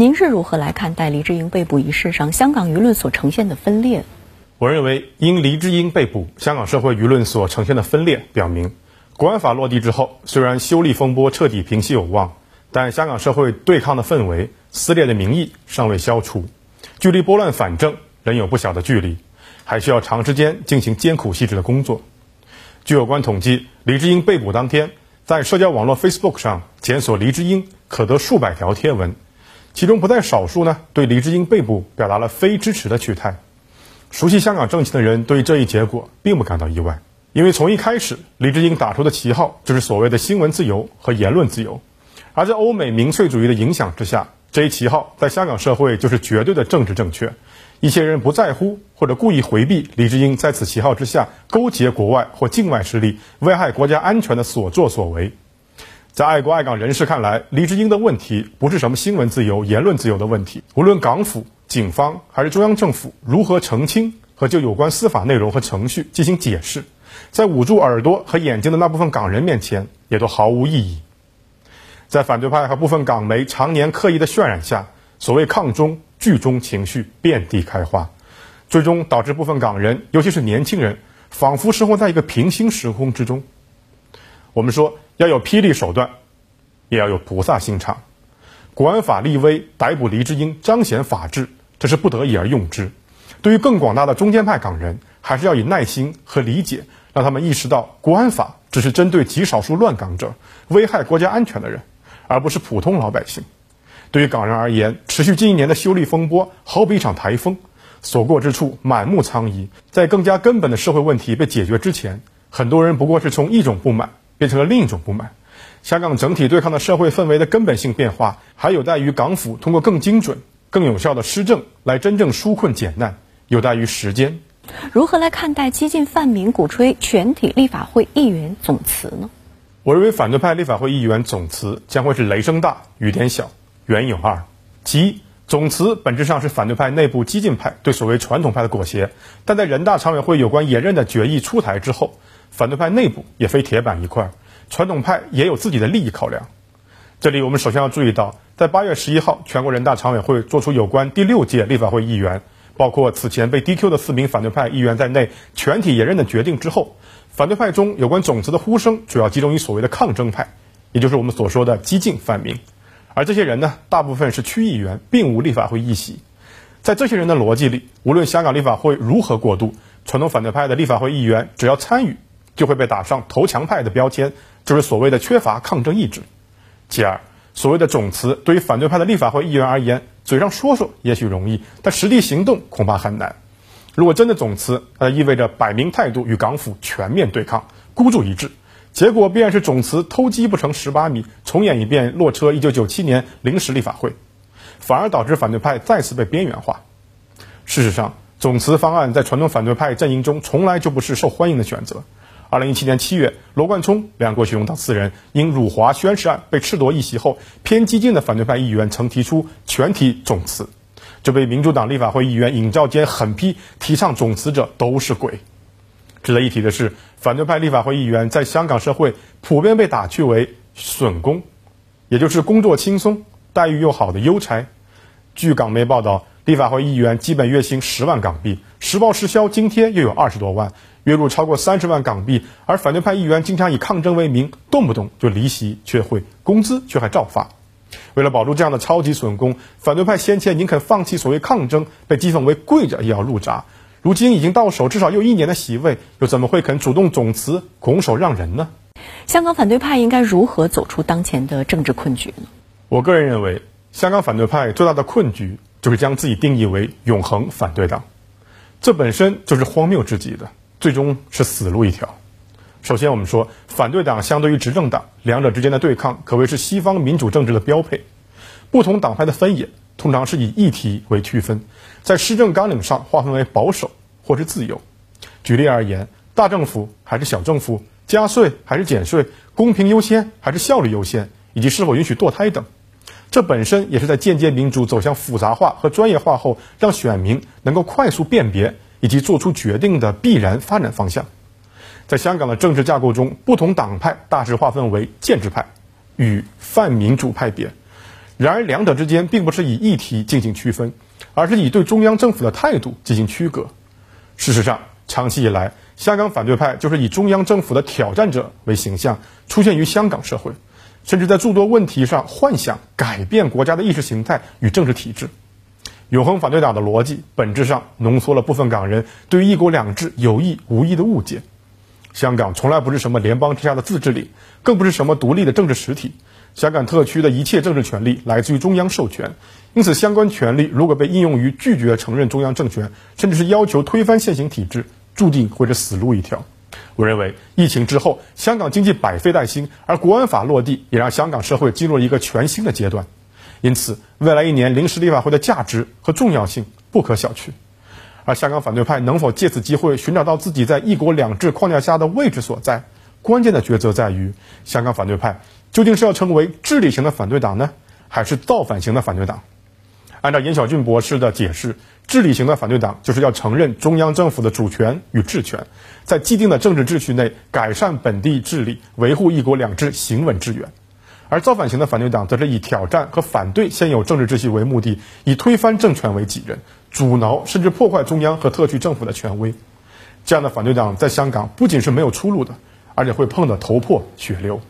您是如何来看待黎智英被捕一事上香港舆论所呈现的分裂？我认为，因黎智英被捕，香港社会舆论所呈现的分裂，表明国安法落地之后，虽然修例风波彻底平息有望，但香港社会对抗的氛围、撕裂的民意尚未消除，距离拨乱反正仍有不小的距离，还需要长时间进行艰苦细致的工作。据有关统计，黎智英被捕当天，在社交网络 Facebook 上检索黎智英，可得数百条贴文，其中不在少数呢，对黎智英被捕表达了非支持的取态。熟悉香港政情的人对这一结果并不感到意外，因为从一开始，黎智英打出的旗号就是所谓的新闻自由和言论自由，而在欧美民粹主义的影响之下，这一旗号在香港社会就是绝对的政治正确。一些人不在乎或者故意回避黎智英在此旗号之下勾结国外或境外势力危害国家安全的所作所为。在爱国爱港人士看来，黎智英的问题不是什么新闻自由、言论自由的问题，无论港府。警方还是中央政府如何澄清和就有关司法内容和程序进行解释，在捂住耳朵和眼睛的那部分港人面前，也都毫无意义。在反对派和部分港媒常年刻意的渲染下，所谓抗中剧中情绪遍地开花，最终导致部分港人，尤其是年轻人，仿佛生活在一个平行时空之中。我们说要有霹雳手段，也要有菩萨心肠。国安法立威，逮捕黎智英，彰显法治。这是不得已而用之。对于更广大的中间派港人，还是要以耐心和理解，让他们意识到国安法只是针对极少数乱港者、危害国家安全的人，而不是普通老百姓。对于港人而言，持续近一年的修例风波好比一场台风，所过之处满目苍夷。在更加根本的社会问题被解决之前，很多人不过是从一种不满变成了另一种不满。香港整体对抗的社会氛围的根本性变化，还有待于港府通过更精准。更有效的施政来真正纾困解难，有待于时间。如何来看待激进泛民鼓吹全体立法会议员总辞呢？我认为反对派立法会议员总辞将会是雷声大雨点小，原有二：其一，总辞本质上是反对派内部激进派对所谓传统派的裹挟，但在人大常委会有关延任的决议出台之后，反对派内部也非铁板一块，传统派也有自己的利益考量。这里我们首先要注意到。在八月十一号，全国人大常委会作出有关第六届立法会议员，包括此前被 DQ 的四名反对派议员在内全体延任的决定之后，反对派中有关总辞的呼声主要集中于所谓的抗争派，也就是我们所说的激进泛民。而这些人呢，大部分是区议员，并无立法会议席。在这些人的逻辑里，无论香港立法会如何过渡，传统反对派的立法会议员只要参与，就会被打上投降派的标签，就是所谓的缺乏抗争意志。其二。所谓的总辞，对于反对派的立法会议员而言，嘴上说说也许容易，但实际行动恐怕很难。如果真的总辞，那意味着摆明态度与港府全面对抗，孤注一掷，结果必然是总辞偷鸡不成蚀把米，重演一遍落车一九九七年临时立法会，反而导致反对派再次被边缘化。事实上，总辞方案在传统反对派阵营中从来就不是受欢迎的选择。二零一七年七月，罗冠聪、梁国雄等四人因辱华宣誓案被褫夺一席后，偏激进的反对派议员曾提出全体总辞，这被民主党立法会议员尹兆坚狠批，提倡总辞者都是鬼。值得一提的是，反对派立法会议员在香港社会普遍被打趣为“笋工”，也就是工作轻松、待遇又好的优差。据港媒报道，立法会议员基本月薪十万港币，实报实销津贴又有二十多万。月入超过三十万港币，而反对派议员经常以抗争为名，动不动就离席却会，工资却还照发。为了保住这样的超级损工，反对派先前宁肯放弃所谓抗争，被讥讽为跪着也要入闸。如今已经到手至少又一年的席位，又怎么会肯主动总辞，拱手让人呢？香港反对派应该如何走出当前的政治困局呢？我个人认为，香港反对派最大的困局就是将自己定义为永恒反对党，这本身就是荒谬至极的。最终是死路一条。首先，我们说反对党相对于执政党，两者之间的对抗可谓是西方民主政治的标配。不同党派的分野通常是以议题为区分，在施政纲领上划分为保守或是自由。举例而言，大政府还是小政府，加税还是减税，公平优先还是效率优先，以及是否允许堕胎等。这本身也是在间接民主走向复杂化和专业化后，让选民能够快速辨别。以及做出决定的必然发展方向，在香港的政治架构中，不同党派大致划分为建制派与泛民主派别。然而，两者之间并不是以议题进行区分，而是以对中央政府的态度进行区隔。事实上，长期以来，香港反对派就是以中央政府的挑战者为形象出现于香港社会，甚至在诸多问题上幻想改变国家的意识形态与政治体制。永恒反对党的逻辑本质上浓缩了部分港人对于“一国两制”有意无意的误解。香港从来不是什么联邦之下的自治领，更不是什么独立的政治实体。香港特区的一切政治权利来自于中央授权，因此相关权利如果被应用于拒绝承认中央政权，甚至是要求推翻现行体制，注定会是死路一条。我认为，疫情之后，香港经济百废待兴，而国安法落地也让香港社会进入了一个全新的阶段。因此，未来一年临时立法会的价值和重要性不可小觑。而香港反对派能否借此机会寻找到自己在一国两制框架下的位置所在？关键的抉择在于，香港反对派究竟是要成为治理型的反对党呢，还是造反型的反对党？按照严小俊博士的解释，治理型的反对党就是要承认中央政府的主权与治权，在既定的政治秩序内改善本地治理，维护一国两制行稳致远；而造反型的反对党则是以挑战和反对现有政治秩序为目的，以推翻政权为己任，阻挠甚至破坏中央和特区政府的权威。这样的反对党在香港不仅是没有出路的。而且会碰得头破血流。